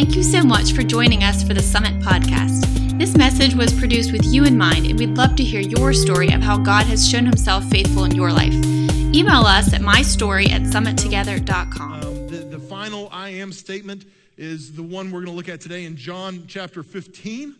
Thank you so much for joining us for the Summit podcast. This message was produced with you in mind, and we'd love to hear your story of how God has shown himself faithful in your life. Email us at mystory at summittogether.com. Um, the, the final I am statement is the one we're going to look at today in John chapter 15.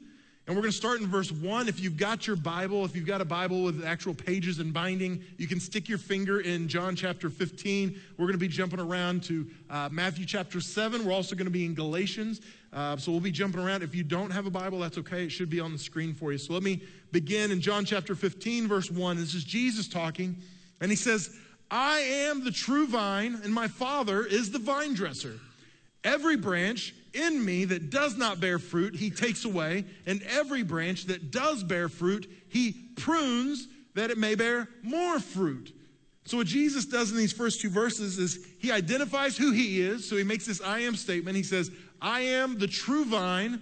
And we're going to start in verse 1. If you've got your Bible, if you've got a Bible with actual pages and binding, you can stick your finger in John chapter 15. We're going to be jumping around to uh, Matthew chapter 7. We're also going to be in Galatians. Uh, so we'll be jumping around. If you don't have a Bible, that's okay. It should be on the screen for you. So let me begin in John chapter 15, verse 1. This is Jesus talking. And he says, I am the true vine, and my Father is the vine dresser. Every branch in me that does not bear fruit, he takes away, and every branch that does bear fruit, he prunes that it may bear more fruit. So, what Jesus does in these first two verses is he identifies who he is. So, he makes this I am statement. He says, I am the true vine.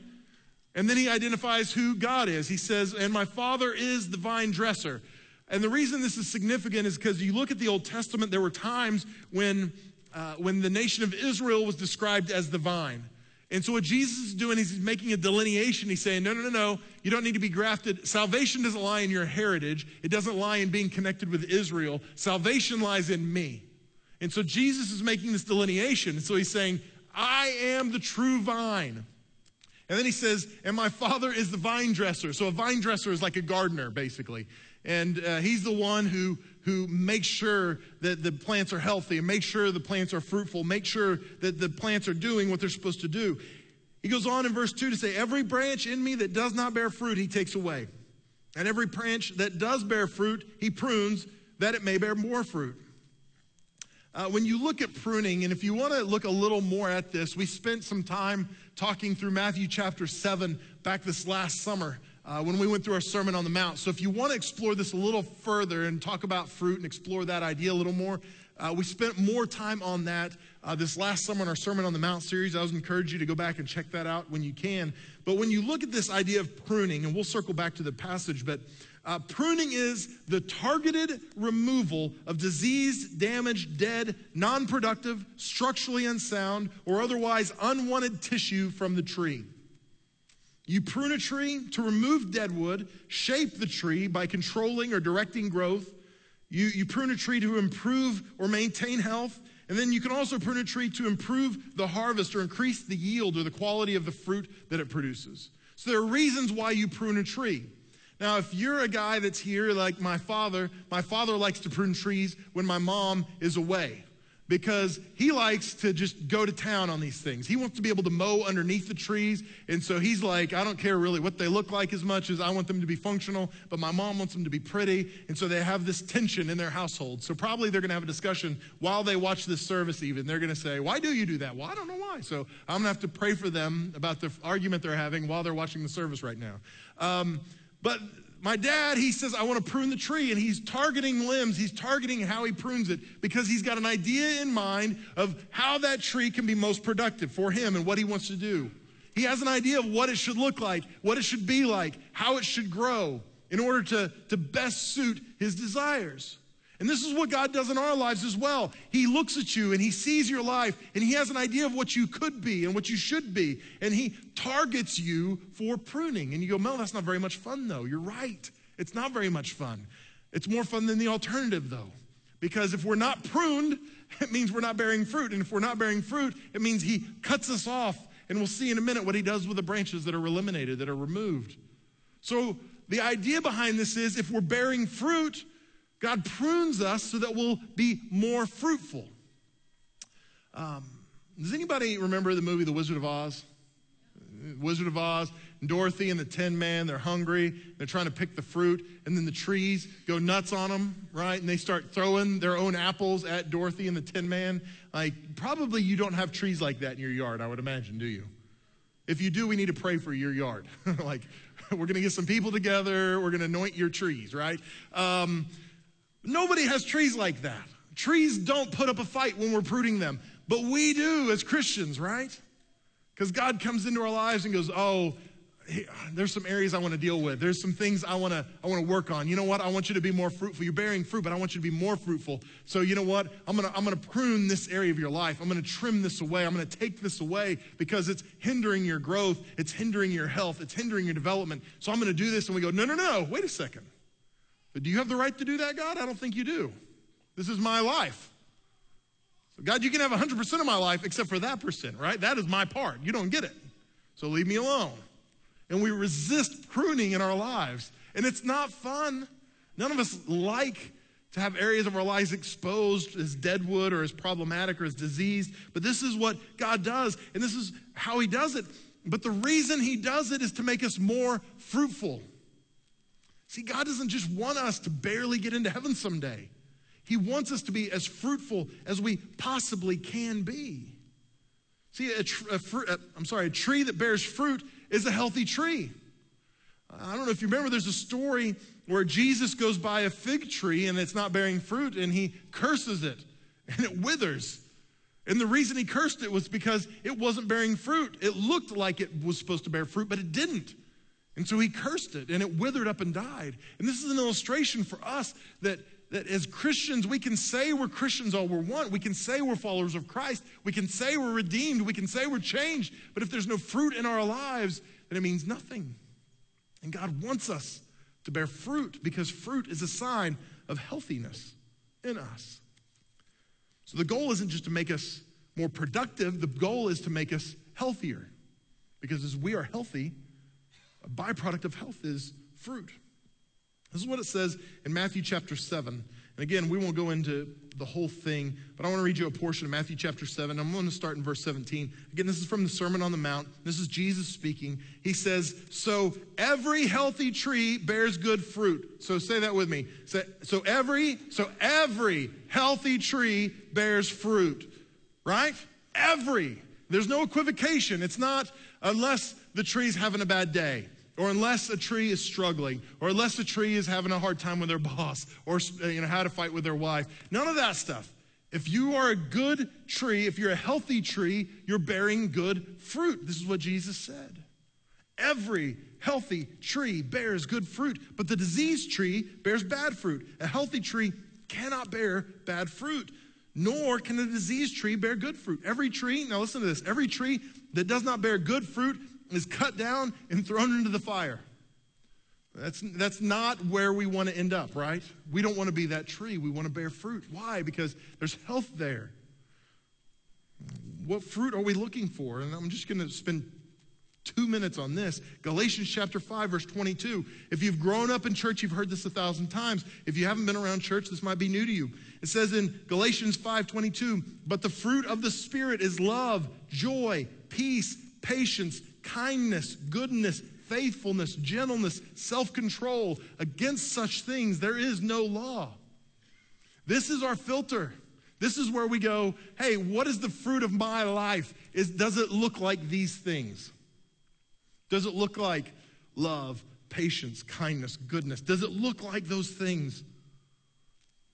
And then he identifies who God is. He says, And my Father is the vine dresser. And the reason this is significant is because you look at the Old Testament, there were times when, uh, when the nation of Israel was described as the vine. And so, what Jesus is doing is he's making a delineation. He's saying, No, no, no, no, you don't need to be grafted. Salvation doesn't lie in your heritage, it doesn't lie in being connected with Israel. Salvation lies in me. And so, Jesus is making this delineation. And so, he's saying, I am the true vine. And then he says, And my father is the vine dresser. So, a vine dresser is like a gardener, basically. And uh, he's the one who, who makes sure that the plants are healthy and make sure the plants are fruitful, make sure that the plants are doing what they're supposed to do. He goes on in verse 2 to say, Every branch in me that does not bear fruit, he takes away. And every branch that does bear fruit, he prunes that it may bear more fruit. Uh, when you look at pruning, and if you want to look a little more at this, we spent some time talking through Matthew chapter 7 back this last summer uh, when we went through our Sermon on the Mount. So if you want to explore this a little further and talk about fruit and explore that idea a little more, uh, we spent more time on that uh, this last summer in our Sermon on the Mount series. I would encourage you to go back and check that out when you can. But when you look at this idea of pruning, and we'll circle back to the passage, but uh, pruning is the targeted removal of diseased, damaged, dead, non productive, structurally unsound, or otherwise unwanted tissue from the tree. You prune a tree to remove dead wood, shape the tree by controlling or directing growth. You, you prune a tree to improve or maintain health. And then you can also prune a tree to improve the harvest or increase the yield or the quality of the fruit that it produces. So there are reasons why you prune a tree. Now, if you're a guy that's here like my father, my father likes to prune trees when my mom is away because he likes to just go to town on these things. He wants to be able to mow underneath the trees. And so he's like, I don't care really what they look like as much as I want them to be functional, but my mom wants them to be pretty. And so they have this tension in their household. So probably they're going to have a discussion while they watch this service, even. They're going to say, Why do you do that? Well, I don't know why. So I'm going to have to pray for them about the argument they're having while they're watching the service right now. Um, but my dad, he says, I want to prune the tree, and he's targeting limbs. He's targeting how he prunes it because he's got an idea in mind of how that tree can be most productive for him and what he wants to do. He has an idea of what it should look like, what it should be like, how it should grow in order to, to best suit his desires. And this is what God does in our lives as well. He looks at you and He sees your life and He has an idea of what you could be and what you should be. And He targets you for pruning. And you go, Mel, that's not very much fun, though. You're right. It's not very much fun. It's more fun than the alternative, though. Because if we're not pruned, it means we're not bearing fruit. And if we're not bearing fruit, it means He cuts us off. And we'll see in a minute what He does with the branches that are eliminated, that are removed. So the idea behind this is if we're bearing fruit, God prunes us so that we'll be more fruitful. Um, does anybody remember the movie The Wizard of Oz? Wizard of Oz, and Dorothy and the Tin Man, they're hungry, they're trying to pick the fruit, and then the trees go nuts on them, right? And they start throwing their own apples at Dorothy and the Tin Man. Like, probably you don't have trees like that in your yard, I would imagine, do you? If you do, we need to pray for your yard. like, we're going to get some people together, we're going to anoint your trees, right? Um, Nobody has trees like that. Trees don't put up a fight when we're pruning them, but we do as Christians, right? Because God comes into our lives and goes, Oh, there's some areas I want to deal with. There's some things I want to I want to work on. You know what? I want you to be more fruitful. You're bearing fruit, but I want you to be more fruitful. So you know what? I'm gonna I'm gonna prune this area of your life. I'm gonna trim this away. I'm gonna take this away because it's hindering your growth. It's hindering your health. It's hindering your development. So I'm gonna do this. And we go, no, no, no. Wait a second. But do you have the right to do that, God? I don't think you do. This is my life. God, you can have 100% of my life except for that percent, right? That is my part. You don't get it. So leave me alone and we resist pruning in our lives. And it's not fun. None of us like to have areas of our lives exposed as deadwood or as problematic or as diseased. But this is what God does, and this is how He does it. But the reason He does it is to make us more fruitful. See, God doesn't just want us to barely get into heaven someday. He wants us to be as fruitful as we possibly can be. See, a, tr- a fr- a, I'm sorry, a tree that bears fruit is a healthy tree. I don't know if you remember, there's a story where Jesus goes by a fig tree and it's not bearing fruit and he curses it and it withers. And the reason he cursed it was because it wasn't bearing fruit. It looked like it was supposed to bear fruit, but it didn't. And so he cursed it and it withered up and died. And this is an illustration for us that that as Christians, we can say we're Christians all we want. We can say we're followers of Christ. We can say we're redeemed. We can say we're changed. But if there's no fruit in our lives, then it means nothing. And God wants us to bear fruit because fruit is a sign of healthiness in us. So the goal isn't just to make us more productive, the goal is to make us healthier. Because as we are healthy, a byproduct of health is fruit. This is what it says in Matthew chapter 7. And again, we won't go into the whole thing, but I want to read you a portion of Matthew chapter 7. I'm going to start in verse 17. Again, this is from the Sermon on the Mount. This is Jesus speaking. He says, So every healthy tree bears good fruit. So say that with me. So, so every, so every healthy tree bears fruit. Right? Every. There's no equivocation. It's not unless the tree's having a bad day or unless a tree is struggling, or unless a tree is having a hard time with their boss, or you know how to fight with their wife. None of that stuff. If you are a good tree, if you're a healthy tree, you're bearing good fruit. This is what Jesus said. Every healthy tree bears good fruit, but the diseased tree bears bad fruit. A healthy tree cannot bear bad fruit, nor can a diseased tree bear good fruit. Every tree, now listen to this, every tree that does not bear good fruit is cut down and thrown into the fire. That's, that's not where we want to end up, right? We don't want to be that tree. We want to bear fruit. Why? Because there's health there. What fruit are we looking for? And I'm just going to spend two minutes on this. Galatians chapter 5, verse 22. If you've grown up in church, you've heard this a thousand times. If you haven't been around church, this might be new to you. It says in Galatians 5, 22, but the fruit of the Spirit is love, joy, peace, patience, kindness, goodness, faithfulness, gentleness, self control. Against such things, there is no law. This is our filter. This is where we go, hey, what is the fruit of my life? Is, does it look like these things? Does it look like love, patience, kindness, goodness? Does it look like those things?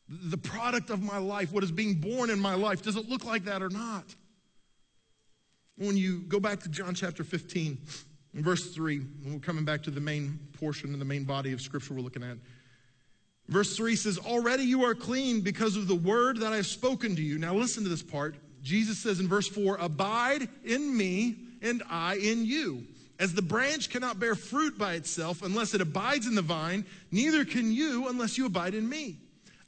The product of my life, what is being born in my life, does it look like that or not? When you go back to John chapter 15, verse 3, and we're coming back to the main portion and the main body of scripture we're looking at. Verse 3 says, Already you are clean because of the word that I have spoken to you. Now listen to this part. Jesus says in verse 4, Abide in me and I in you. As the branch cannot bear fruit by itself unless it abides in the vine, neither can you unless you abide in me.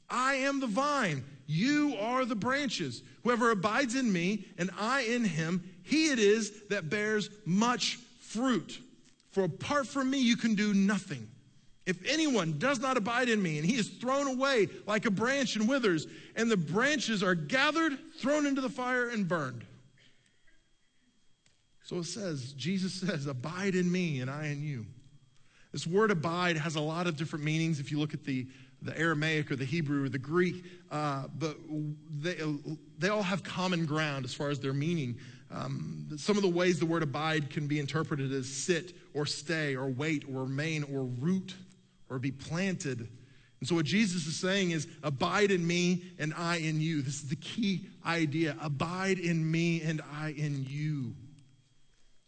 I am the vine, you are the branches. Whoever abides in me and I in him, he it is that bears much fruit. For apart from me, you can do nothing. If anyone does not abide in me, and he is thrown away like a branch and withers, and the branches are gathered, thrown into the fire, and burned. So it says, Jesus says, Abide in me, and I in you. This word abide has a lot of different meanings if you look at the, the Aramaic or the Hebrew or the Greek, uh, but they, they all have common ground as far as their meaning. Um, some of the ways the word abide can be interpreted as sit or stay or wait or remain or root or be planted. And so, what Jesus is saying is, abide in me and I in you. This is the key idea. Abide in me and I in you.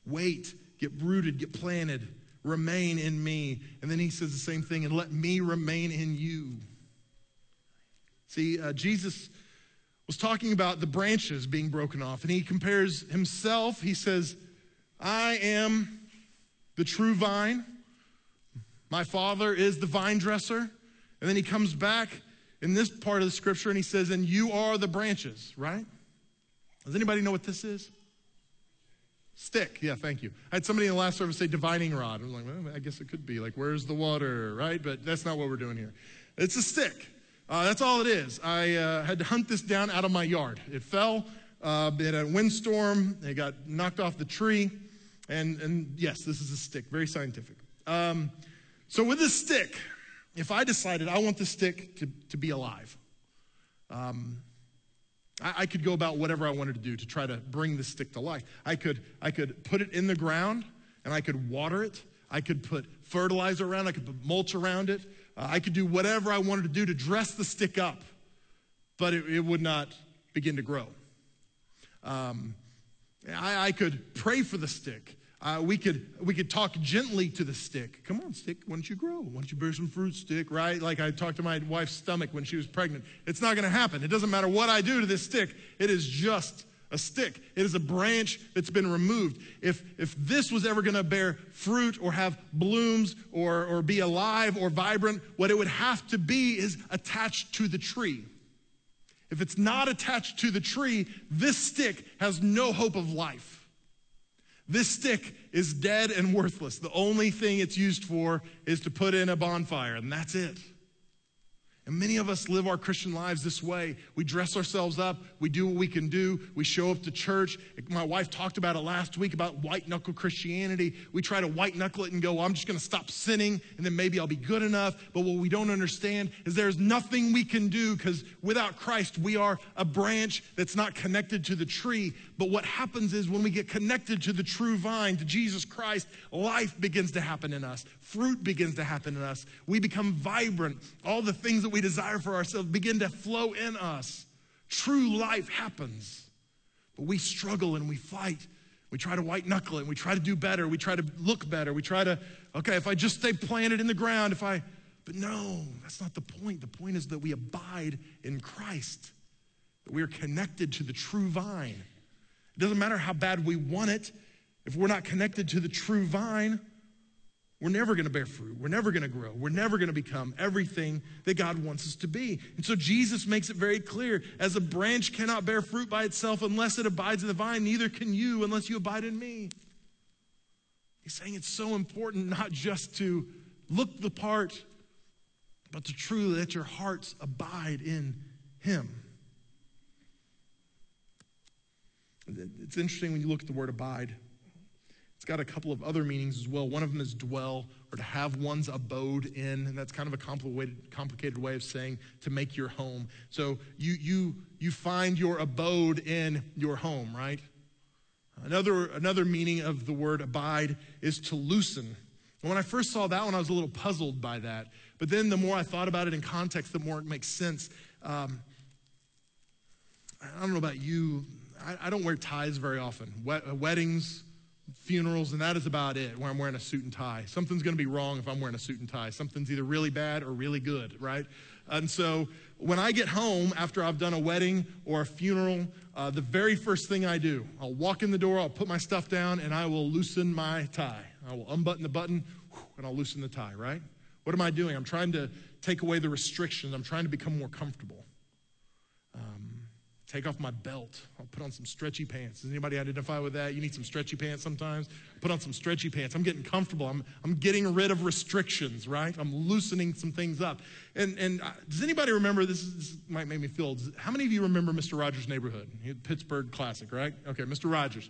Wait, get rooted, get planted, remain in me. And then he says the same thing, and let me remain in you. See, uh, Jesus was talking about the branches being broken off, and he compares himself. He says, I am the true vine. My father is the vine dresser. And then he comes back in this part of the scripture and he says, And you are the branches, right? Does anybody know what this is? Stick. Yeah, thank you. I had somebody in the last service say divining rod. I'm like, well, I guess it could be like, where's the water, right? But that's not what we're doing here. It's a stick. Uh, that's all it is. I uh, had to hunt this down out of my yard. It fell uh, in a windstorm. It got knocked off the tree. And, and yes, this is a stick, very scientific. Um, so with this stick, if I decided I want this stick to, to be alive, um, I, I could go about whatever I wanted to do to try to bring the stick to life. I could, I could put it in the ground and I could water it. I could put fertilizer around. I could put mulch around it. Uh, I could do whatever I wanted to do to dress the stick up, but it, it would not begin to grow. Um, I, I, could pray for the stick. Uh, we could we could talk gently to the stick. Come on, stick. Why don't you grow? Why don't you bear some fruit, stick? Right? Like I talked to my wife's stomach when she was pregnant. It's not going to happen. It doesn't matter what I do to this stick. It is just a stick. It is a branch that's been removed. If, if this was ever going to bear fruit or have blooms or, or be alive or vibrant, what it would have to be is attached to the tree. If it's not attached to the tree, this stick has no hope of life. This stick is dead and worthless. The only thing it's used for is to put in a bonfire, and that's it. And many of us live our Christian lives this way. We dress ourselves up, we do what we can do, we show up to church. My wife talked about it last week about white knuckle Christianity. We try to white knuckle it and go, well, I'm just going to stop sinning and then maybe I'll be good enough. But what we don't understand is there's nothing we can do because without Christ, we are a branch that's not connected to the tree. But what happens is when we get connected to the true vine, to Jesus Christ, life begins to happen in us, fruit begins to happen in us. We become vibrant. All the things that we desire for ourselves begin to flow in us. True life happens. But we struggle and we fight. We try to white knuckle it and we try to do better. We try to look better. We try to, okay, if I just stay planted in the ground, if I, but no, that's not the point. The point is that we abide in Christ, that we are connected to the true vine. It doesn't matter how bad we want it, if we're not connected to the true vine, we're never going to bear fruit. We're never going to grow. We're never going to become everything that God wants us to be. And so Jesus makes it very clear as a branch cannot bear fruit by itself unless it abides in the vine, neither can you unless you abide in me. He's saying it's so important not just to look the part, but to truly let your hearts abide in Him. It's interesting when you look at the word abide. Got a couple of other meanings as well. One of them is dwell or to have one's abode in, and that's kind of a complicated, way of saying to make your home. So you, you, you find your abode in your home, right? Another, another meaning of the word abide is to loosen. And when I first saw that one, I was a little puzzled by that. But then the more I thought about it in context, the more it makes sense. Um, I don't know about you. I, I don't wear ties very often. weddings, funerals, and that is about it, where I'm wearing a suit and tie. Something's going to be wrong if I'm wearing a suit and tie. Something's either really bad or really good, right? And so when I get home after I've done a wedding or a funeral, uh, the very first thing I do, I'll walk in the door, I'll put my stuff down, and I will loosen my tie. I will unbutton the button, and I'll loosen the tie, right? What am I doing? I'm trying to take away the restrictions. I'm trying to become more comfortable. Take off my belt. I'll put on some stretchy pants. Does anybody identify with that? You need some stretchy pants sometimes? Put on some stretchy pants. I'm getting comfortable. I'm, I'm getting rid of restrictions, right? I'm loosening some things up. And, and uh, does anybody remember, this, is, this might make me feel. How many of you remember Mr. Rogers' Neighborhood? Pittsburgh classic, right? Okay, Mr. Rogers.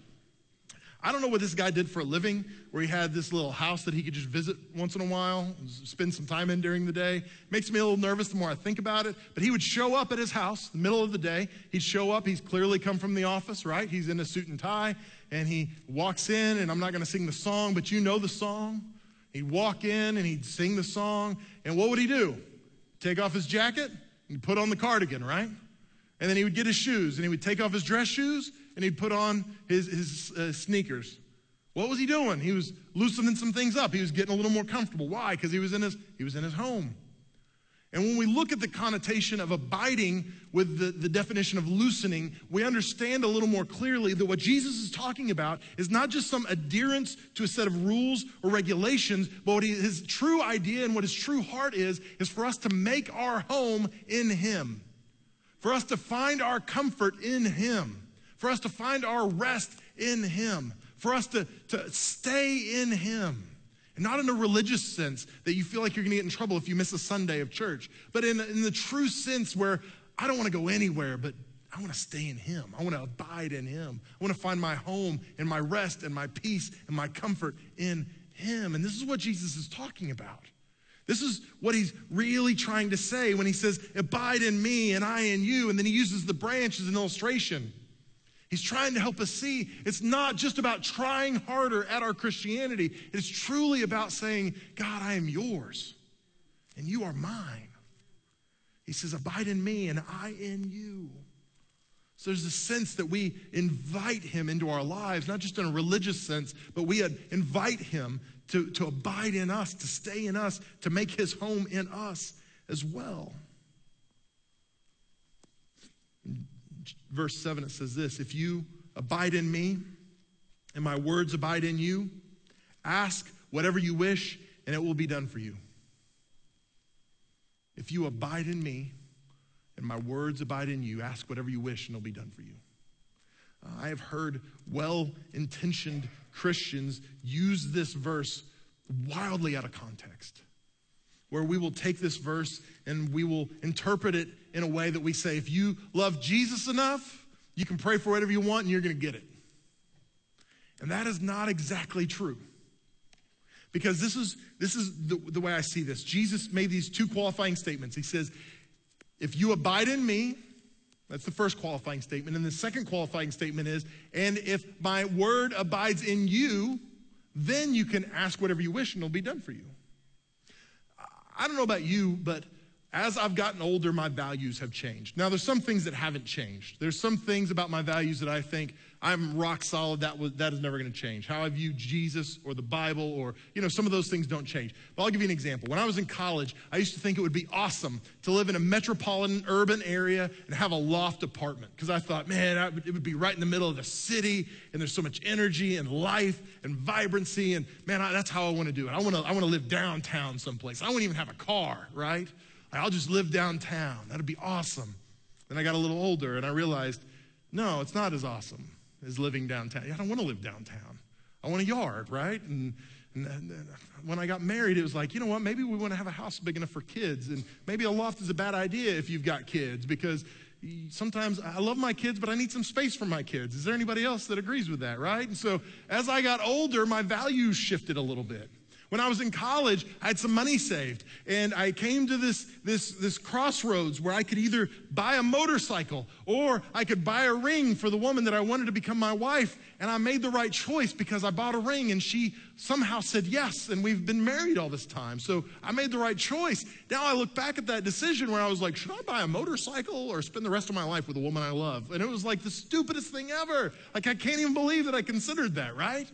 I don't know what this guy did for a living, where he had this little house that he could just visit once in a while, spend some time in during the day. Makes me a little nervous the more I think about it. But he would show up at his house, the middle of the day. He'd show up. He's clearly come from the office, right? He's in a suit and tie, and he walks in, and I'm not going to sing the song, but you know the song. He'd walk in and he'd sing the song, and what would he do? Take off his jacket and put on the cardigan, right? And then he would get his shoes, and he would take off his dress shoes and he'd put on his, his uh, sneakers. What was he doing? He was loosening some things up. He was getting a little more comfortable. Why? Because he was in his he was in his home. And when we look at the connotation of abiding with the, the definition of loosening, we understand a little more clearly that what Jesus is talking about is not just some adherence to a set of rules or regulations, but what he, his true idea and what his true heart is, is for us to make our home in him, for us to find our comfort in him, for us to find our rest in him, for us to, to stay in him. And not in a religious sense that you feel like you're going to get in trouble if you miss a Sunday of church, but in, in the true sense where I don't want to go anywhere, but I want to stay in Him. I want to abide in Him. I want to find my home and my rest and my peace and my comfort in Him. And this is what Jesus is talking about. This is what he's really trying to say when he says, Abide in me and I in you. And then he uses the branch as an illustration. He's trying to help us see it's not just about trying harder at our Christianity. It's truly about saying, God, I am yours and you are mine. He says, Abide in me and I in you. So there's a sense that we invite him into our lives, not just in a religious sense, but we invite him to, to abide in us, to stay in us, to make his home in us as well. Verse 7, it says this If you abide in me and my words abide in you, ask whatever you wish and it will be done for you. If you abide in me and my words abide in you, ask whatever you wish and it'll be done for you. Uh, I have heard well intentioned Christians use this verse wildly out of context where we will take this verse and we will interpret it in a way that we say, if you love Jesus enough, you can pray for whatever you want and you're going to get it. And that is not exactly true. Because this is, this is the, the way I see this. Jesus made these two qualifying statements. He says, If you abide in me, that's the first qualifying statement. And the second qualifying statement is, And if my word abides in you, then you can ask whatever you wish and it'll be done for you. I don't know about you, but as I've gotten older, my values have changed. Now, there's some things that haven't changed. There's some things about my values that I think I'm rock solid. That was that is never going to change. How I view Jesus or the Bible or you know some of those things don't change. But I'll give you an example. When I was in college, I used to think it would be awesome to live in a metropolitan urban area and have a loft apartment because I thought, man, it would be right in the middle of the city and there's so much energy and life and vibrancy and man, I, that's how I want to do it. I want to I want to live downtown someplace. I wouldn't even have a car, right? I'll just live downtown. That'd be awesome. Then I got a little older and I realized, no, it's not as awesome as living downtown. I don't want to live downtown. I want a yard, right? And, and, and, when I got married, it was like, you know what? Maybe we want to have a house big enough for kids. And maybe a loft is a bad idea if you've got kids because sometimes I love my kids, but I need some space for my kids. Is there anybody else that agrees with that, right? And so as I got older, my values shifted a little bit. When I was in college, I had some money saved, and I came to this, this, this crossroads where I could either buy a motorcycle or I could buy a ring for the woman that I wanted to become my wife. And I made the right choice because I bought a ring and she somehow said yes, and we've been married all this time. So I made the right choice. Now I look back at that decision where I was like, should I buy a motorcycle or spend the rest of my life with a woman I love? And it was like the stupidest thing ever. Like, I can't even believe that I considered that, right?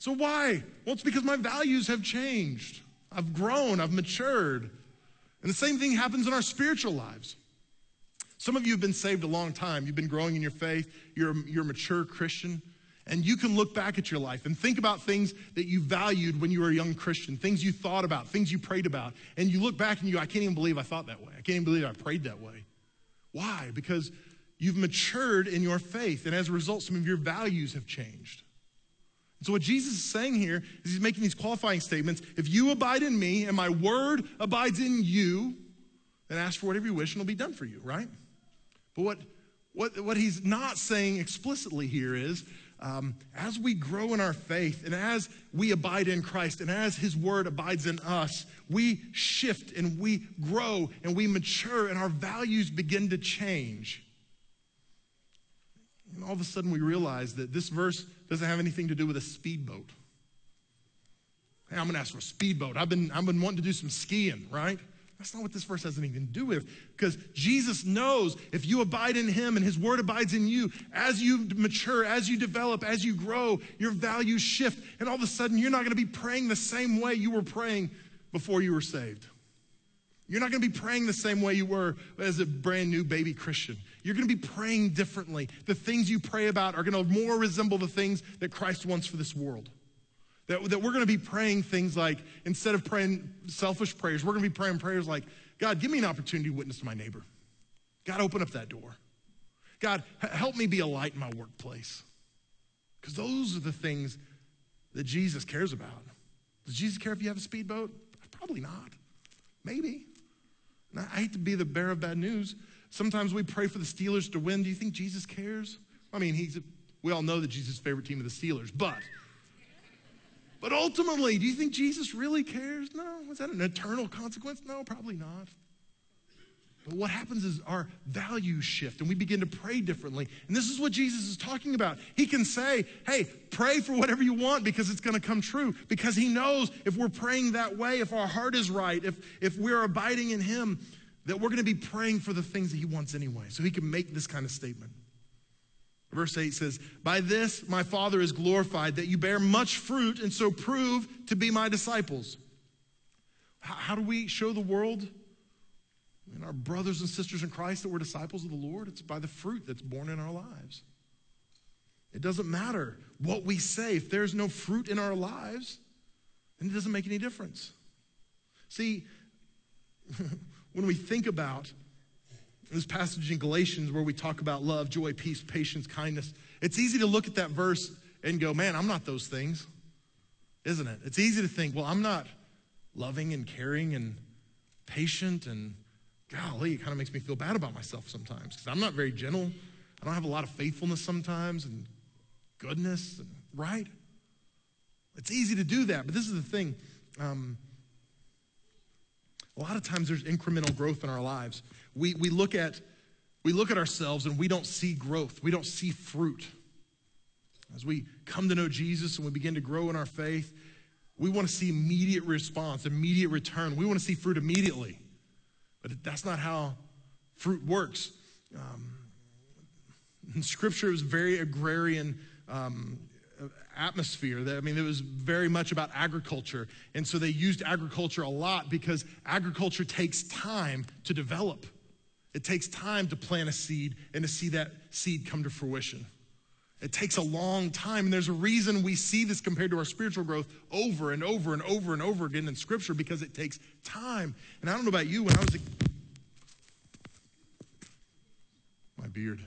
So why? Well, it's because my values have changed. I've grown, I've matured. And the same thing happens in our spiritual lives. Some of you have been saved a long time. You've been growing in your faith. You're you're a mature Christian. And you can look back at your life and think about things that you valued when you were a young Christian, things you thought about, things you prayed about. And you look back and you, I can't even believe I thought that way. I can't even believe I prayed that way. Why? Because you've matured in your faith. And as a result, some of your values have changed. So, what Jesus is saying here is he's making these qualifying statements. If you abide in me and my word abides in you, then ask for whatever you wish and it'll be done for you, right? But what, what, what he's not saying explicitly here is um, as we grow in our faith and as we abide in Christ and as his word abides in us, we shift and we grow and we mature and our values begin to change. And all of a sudden we realize that this verse doesn't have anything to do with a speedboat. Hey, I'm going to ask for a speedboat. I've been, I've been wanting to do some skiing, right? That's not what this verse has anything to do with. Because Jesus knows if you abide in him and his word abides in you, as you mature, as you develop, as you grow, your values shift. And all of a sudden, you're not going to be praying the same way you were praying before you were saved. You're not going to be praying the same way you were as a brand new baby Christian. You're going to be praying differently. The things you pray about are going to more resemble the things that Christ wants for this world. That, that we're going to be praying things like, instead of praying selfish prayers, we're going to be praying prayers like, God, give me an opportunity to witness to my neighbor. God, open up that door. God, help me be a light in my workplace. Because those are the things that Jesus cares about. Does Jesus care if you have a speedboat? Probably not. Maybe. I hate to be the bearer of bad news. Sometimes we pray for the Steelers to win. Do you think Jesus cares? I mean, he's we all know that Jesus' favorite team is the Steelers, but but ultimately, do you think Jesus really cares? No. Is that an eternal consequence? No, probably not. But what happens is our values shift and we begin to pray differently. And this is what Jesus is talking about. He can say, hey, pray for whatever you want because it's going to come true. Because he knows if we're praying that way, if our heart is right, if, if we're abiding in him, that we're going to be praying for the things that he wants anyway. So he can make this kind of statement. Verse 8 says, By this my Father is glorified, that you bear much fruit and so prove to be my disciples. How, do we show the world and our brothers and sisters in Christ that we're disciples of the Lord? It's by the fruit that's born in our lives. It doesn't matter what we say. If there's no fruit in our lives, then it doesn't make any difference. See, when we think about this passage in Galatians where we talk about love, joy, peace, patience, kindness, it's easy to look at that verse and go, man, I'm not those things, isn't it? It's easy to think, well, I'm not loving and caring and patient and golly, it kind of makes me feel bad about myself sometimes because I'm not very gentle. I don't have a lot of faithfulness sometimes and goodness, and, right? It's easy to do that, but this is the thing. Um, a lot of times there's incremental growth in our lives. We, we, look at, we look at ourselves and we don't see growth, we don't see fruit. As we come to know Jesus and we begin to grow in our faith, we want to see immediate response, immediate return. We want to see fruit immediately. But that's not how fruit works. Um, scripture is very agrarian um, atmosphere. I mean, it was very much about agriculture. And so they used agriculture a lot because agriculture takes time to develop. It takes time to plant a seed and to see that seed come to fruition. It takes a long time. And there's a reason we see this compared to our spiritual growth over and over and over and over again in Scripture because it takes time. And I don't know about you, when I was a. My beard.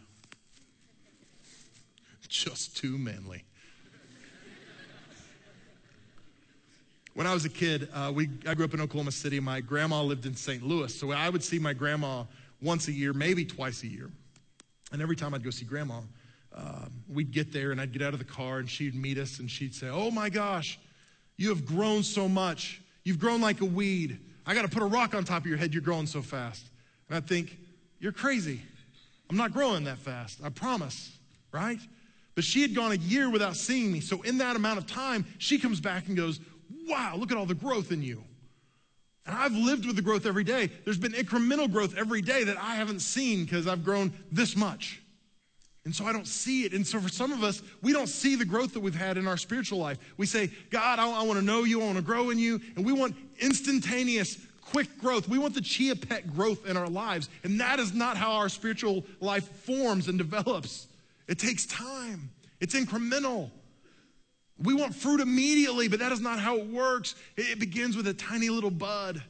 Just too manly. When I was a kid, uh, we, I grew up in Oklahoma City. My grandma lived in St. Louis. So I would see my grandma once a year, maybe twice a year. And every time I'd go see grandma, uh, we'd get there and I'd get out of the car and she'd meet us and she'd say, Oh my gosh, you have grown so much. You've grown like a weed. I got to put a rock on top of your head. You're growing so fast. And I'd think, You're crazy. I'm not growing that fast. I promise, right? But she had gone a year without seeing me. So in that amount of time, she comes back and goes, wow, look at all the growth in you. And I've lived with the growth every day. There's been incremental growth every day that I haven't seen because I've grown this much. And so I don't see it. And so for some of us, we don't see the growth that we've had in our spiritual life. We say, God, I, I want to know you, I want to grow in you. And we want instantaneous, quick growth. We want the chia pet growth in our lives. And that is not how our spiritual life forms and develops. It takes time, it's incremental. We want fruit immediately, but that is not how it works. It begins with a tiny little bud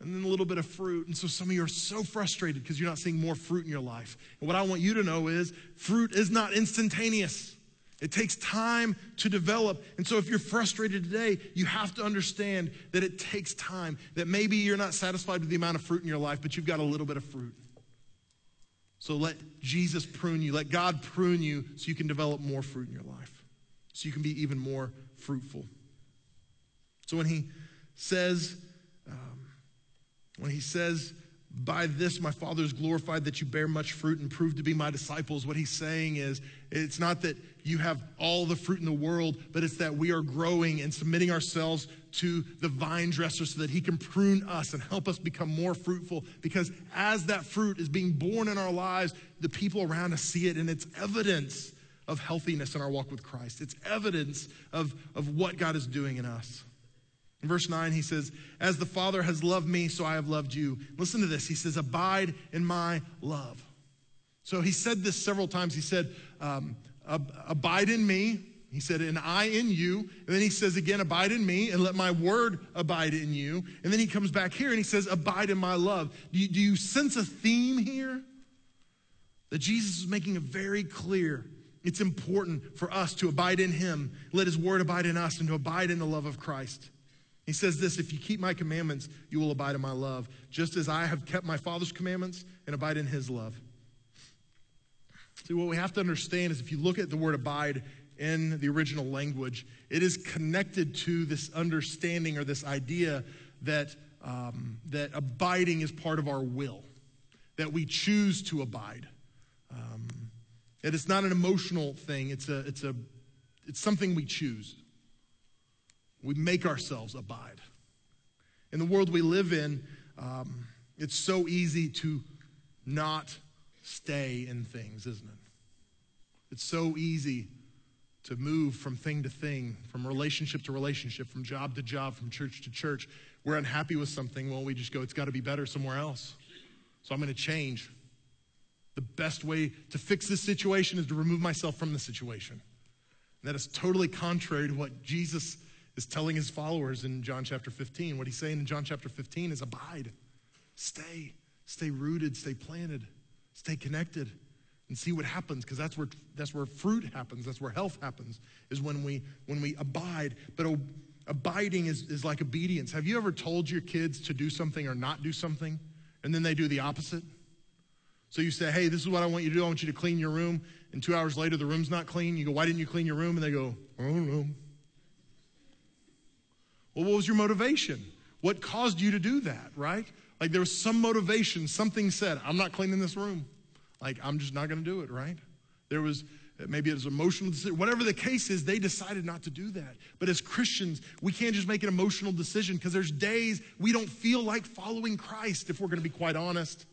and then a little bit of fruit. And so some of you are so frustrated because you're not seeing more fruit in your life. And what I want you to know is fruit is not instantaneous. It takes time to develop. And so if you're frustrated today, you have to understand that it takes time. That maybe you're not satisfied with the amount of fruit in your life, but you've got a little bit of fruit. So let Jesus prune you. Let God prune you so you can develop more fruit in your life so you can be even more fruitful. So when he says, when he says by this my Father is glorified that you bear much fruit and prove to be my disciples. What he's saying is, it's not that you have all the fruit in the world, but it's that we are growing and submitting ourselves to the vine dresser so that he can prune us and help us become more fruitful. Because as that fruit is being born in our lives, the people around us see it, and it's evidence of healthiness in our walk with Christ. It's evidence of, of what God is doing in us. In verse 9, he says, As the Father has loved me, so I have loved you. Listen to this. He says, Abide in my love. So he said this several times. He said, um, Abide in me. He said, And I in you. And then he says again, Abide in me, and let my word abide in you. And then he comes back here and he says, Abide in my love. Do you, do you sense a theme here? That Jesus is making it very clear. It's important for us to abide in him, let his word abide in us, and to abide in the love of Christ. He says this If you keep my commandments, you will abide in my love, just as I have kept my Father's commandments and abide in his love. See, what we have to understand is if you look at the word abide in the original language, it is connected to this understanding or this idea that, um, that abiding is part of our will, that we choose to abide. Um, that it's not an emotional thing, it's, a, it's, a, it's something we choose. We make ourselves abide. In the world we live in, um, it's so easy to not stay in things, isn't it? It's so easy to move from thing to thing, from relationship to relationship, from job to job, from church to church. We're unhappy with something, well, we just go, it's got to be better somewhere else. So I'm going to change. The best way to fix this situation is to remove myself from the situation. And that is totally contrary to what Jesus is telling his followers in John chapter 15. What he's saying in John chapter 15 is abide, stay, stay rooted, stay planted, stay connected, and see what happens, because that's where that's where fruit happens, that's where health happens, is when we when we abide. But abiding is, is like obedience. Have you ever told your kids to do something or not do something, and then they do the opposite? So you say, hey, this is what I want you to do. I want you to clean your room. And two hours later, the room's not clean. You go, why didn't you clean your room? And they go, I don't know. Well, what was your motivation? What caused you to do that, right? Like there was some motivation, something said, I'm not cleaning this room. Like I'm just not going to do it, right? There was maybe it was emotional decision. Whatever the case is, they decided not to do that. But as Christians, we can't just make an emotional decision because there's days we don't feel like following Christ, if we're going to be quite honest.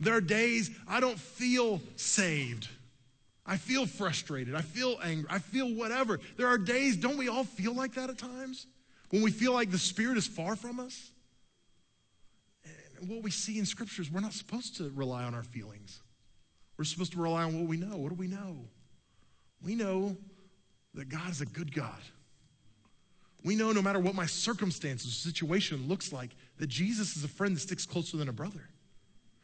There are days I don't feel saved. I feel frustrated. I feel angry. I feel whatever. There are days, don't we all feel like that at times? When we feel like the Spirit is far from us. And what we see in Scripture is we're not supposed to rely on our feelings. We're supposed to rely on what we know. What do we know? We know that God is a good God. We know no matter what my circumstances situation looks like, that Jesus is a friend that sticks closer than a brother.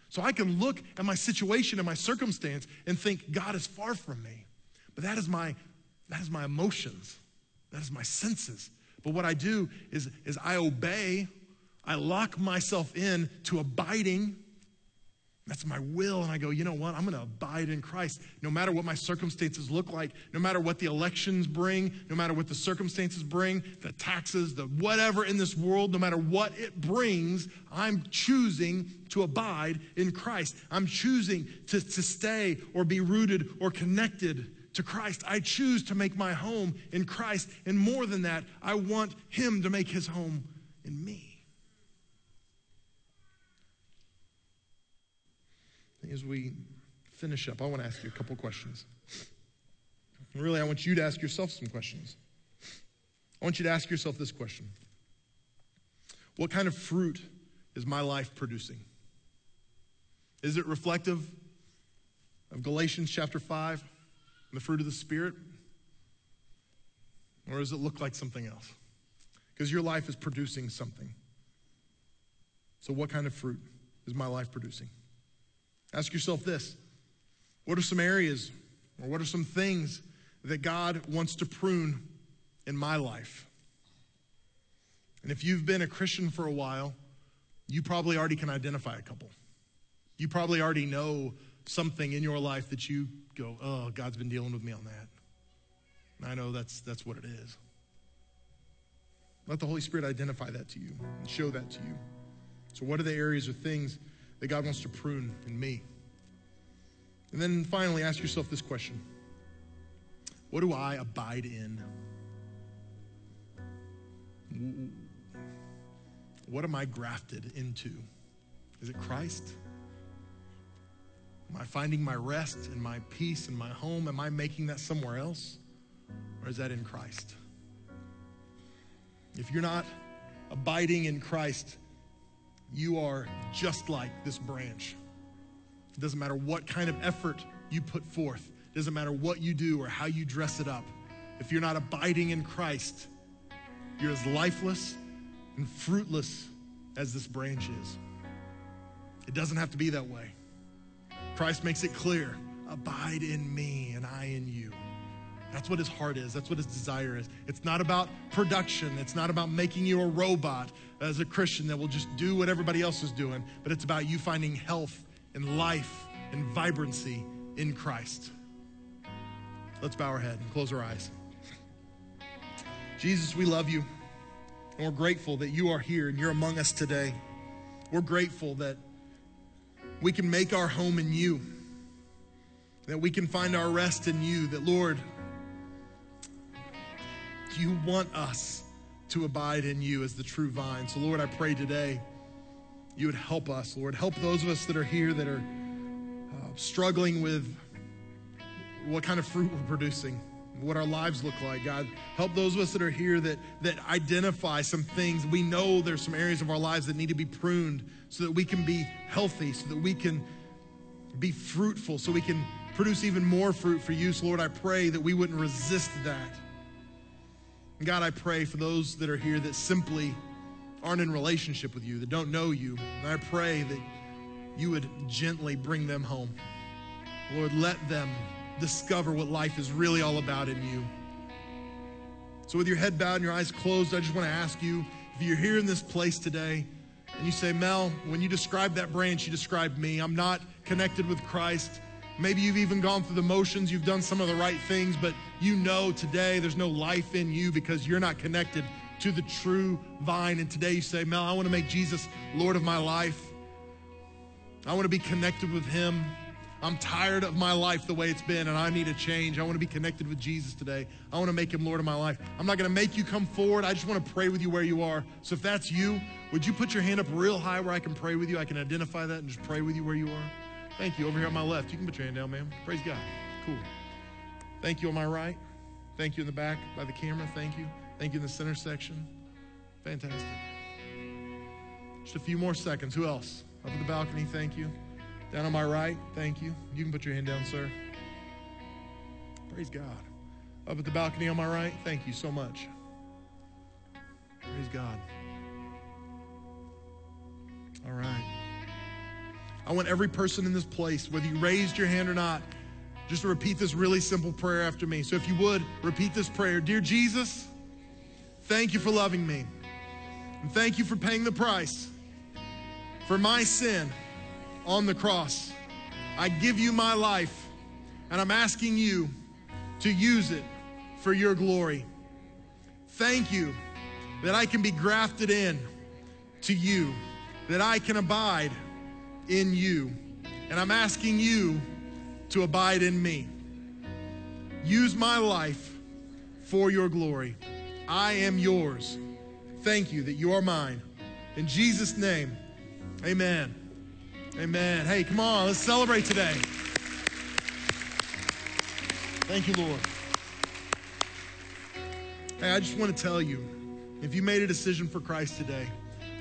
So I can look at my situation and my circumstance and think God is far from me. But that is my that is my emotions. That is my senses. But what I do is, is I obey, I lock myself in to abiding. That's my will. And I go, you know what? I'm going to abide in Christ. No matter what my circumstances look like, no matter what the elections bring, no matter what the circumstances bring, the taxes, the whatever in this world, no matter what it brings, I'm choosing to abide in Christ. I'm choosing to, to stay or be rooted or connected to Christ. I choose to make my home in Christ. And more than that, I want Him to make His home in me. As we finish up, I want to ask you a couple questions. Really, I want you to ask yourself some questions. I want you to ask yourself this question What kind of fruit is my life producing? Is it reflective of Galatians chapter 5? The fruit of the Spirit? Or does it look like something else? Because your life is producing something. So, what kind of fruit is my life producing? Ask yourself this What are some areas or what are some things that God wants to prune in my life? And if you've been a Christian for a while, you probably already can identify a couple. You probably already know something in your life that you go, oh, God's been dealing with me on that. And I know that's, that's what it is. Let the Holy Spirit identify that to you and show that to you So, what are the areas or things that God wants to prune in me? And then finally, ask yourself this question What do I abide in? What am I grafted into? Is it Christ? Am I finding my rest and my peace and my home? Am I making that somewhere else? Or is that in Christ? If you're not abiding in Christ, you are just like this branch. It doesn't matter what kind of effort you put forth, it doesn't matter what you do or how you dress it up. If you're not abiding in Christ, you're as lifeless and fruitless as this branch is. It doesn't have to be that way. Christ makes it clear abide in me and I in you. That's what his heart is. That's what his desire is. It's not about production. It's not about making you a robot as a Christian that will just do what everybody else is doing, but it's about you finding health and life and vibrancy in Christ. Let's bow our head and close our eyes. Jesus, we love you. And we're grateful that you are here and you're among us today. We're grateful that we can make our home in you, that we can find our rest in you, that, Lord, you want us to abide in you as the true vine. So, Lord, I pray today you would help us, Lord. Help those of us that are here that are uh, struggling with what kind of fruit we're producing, what our lives look like. God, help those of us that are here that, that identify some things. We know there's some areas of our lives that need to be pruned so that we can be healthy, so that we can be fruitful, so we can produce even more fruit for you. So, Lord, I pray that we wouldn't resist that. And God, I pray for those that are here that simply aren't in relationship with you, that don't know you. And I pray that you would gently bring them home. Lord, let them discover what life is really all about in you. So, with your head bowed and your eyes closed, I just want to ask you if you're here in this place today and you say, Mel, when you describe that branch, you described me. I'm not connected with Christ. Maybe you've even gone through the motions, you've done some of the right things, but you know today there's no life in you because you're not connected to the true vine. And today you say, Mel, I want to make Jesus Lord of my life. I want to be connected with Him. I'm tired of my life the way it's been, and I need a change. I want to be connected with Jesus today. I want to make Him Lord of my life. I'm not going to make you come forward. I just want to pray with you where you are. So if that's you, would you put your hand up real high where I can pray with you? I can identify that and just pray with you where you are. Thank you. Over here on my left. You can put your hand down, ma'am. Praise God. Cool. Thank you on my right. Thank you in the back by the camera. Thank you. Thank you in the center section. Fantastic. Just a few more seconds. Who else? Up at the balcony. Thank you. Down on my right. Thank you. You can put your hand down, sir. Praise God. Up at the balcony on my right. Thank you so much. Praise God. All right. I want every person in this place, whether you raised your hand or not, just to repeat this really simple prayer after me. So if you would, repeat this prayer Dear Jesus, thank you for loving me. And thank you for paying the price for my sin on the cross. I give you my life, and I'm asking you to use it for your glory. Thank you that I can be grafted in to you, that I can abide in you. And I'm asking you to abide in me. Use my life for your glory. I am yours. Thank you that you are mine. In Jesus' name, amen. Amen. Hey, come on, let's celebrate today. Thank you, Lord. Hey, I just want to tell you if you made a decision for Christ today,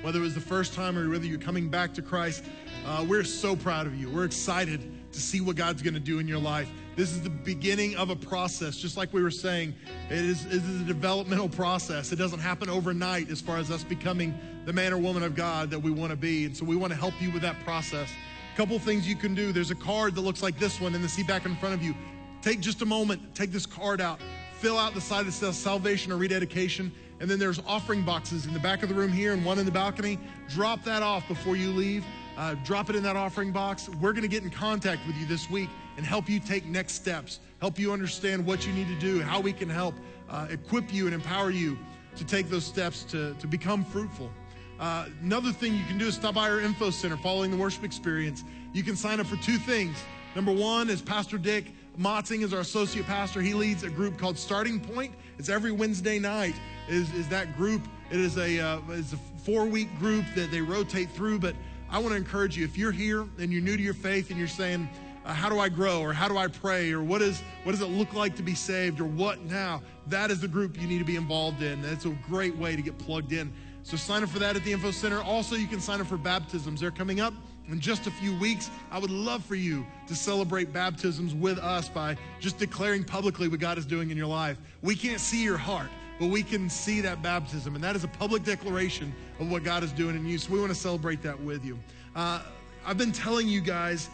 whether it was the first time or whether you're coming back to Christ, uh, we're so proud of you. We're excited to see what God's going to do in your life. This is the beginning of a process, just like we were saying. It is, it is a developmental process. It doesn't happen overnight as far as us becoming the man or woman of God that we want to be. And so we want to help you with that process. A couple things you can do. There's a card that looks like this one in the seat back in front of you. Take just a moment, take this card out, fill out the side that says salvation or rededication. And then there's offering boxes in the back of the room here and one in the balcony. Drop that off before you leave. Uh, drop it in that offering box. We're going to get in contact with you this week and help you take next steps, help you understand what you need to do, how we can help uh, equip you and empower you to take those steps to, to become fruitful. Uh, another thing you can do is stop by our info center following the worship experience. You can sign up for two things. Number one is Pastor Dick Motzing is our associate pastor. He leads a group called Starting Point. It's every Wednesday night. Is is that group? It is a uh, it's a four week group that they rotate through. But I want to encourage you if you're here and you're new to your faith and you're saying, uh, "How do I grow?" or "How do I pray?" or "What is what does it look like to be saved?" or "What now?" That is the group you need to be involved in. That's a great way to get plugged in. So sign up for that at the info center. Also, you can sign up for baptisms. They're coming up in just a few weeks. I would love for you to celebrate baptisms with us by just declaring publicly what God is doing in your life. We can't see your heart, but we can see that baptism, and that is a public declaration of what God is doing in you. So we want to celebrate that with you. Uh, I've been telling you guys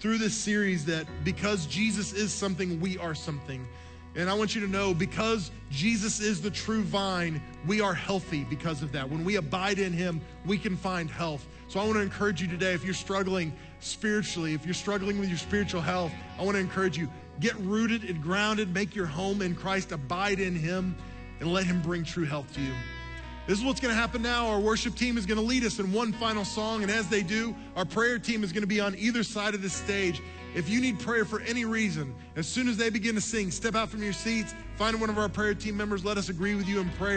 through this series that because Jesus is something, we are something. And I want you to know because Jesus is the true vine, we are healthy because of that. When we abide in him, we can find health. So I want to encourage you today if you're struggling spiritually, if you're struggling with your spiritual health, I want to encourage you get rooted and grounded, make your home in Christ, abide in him, and let him bring true health to you. This is what's going to happen now. Our worship team is going to lead us in one final song. And as they do, our prayer team is going to be on either side of the stage. If you need prayer for any reason, as soon as they begin to sing, step out from your seats, find one of our prayer team members, let us agree with you in prayer.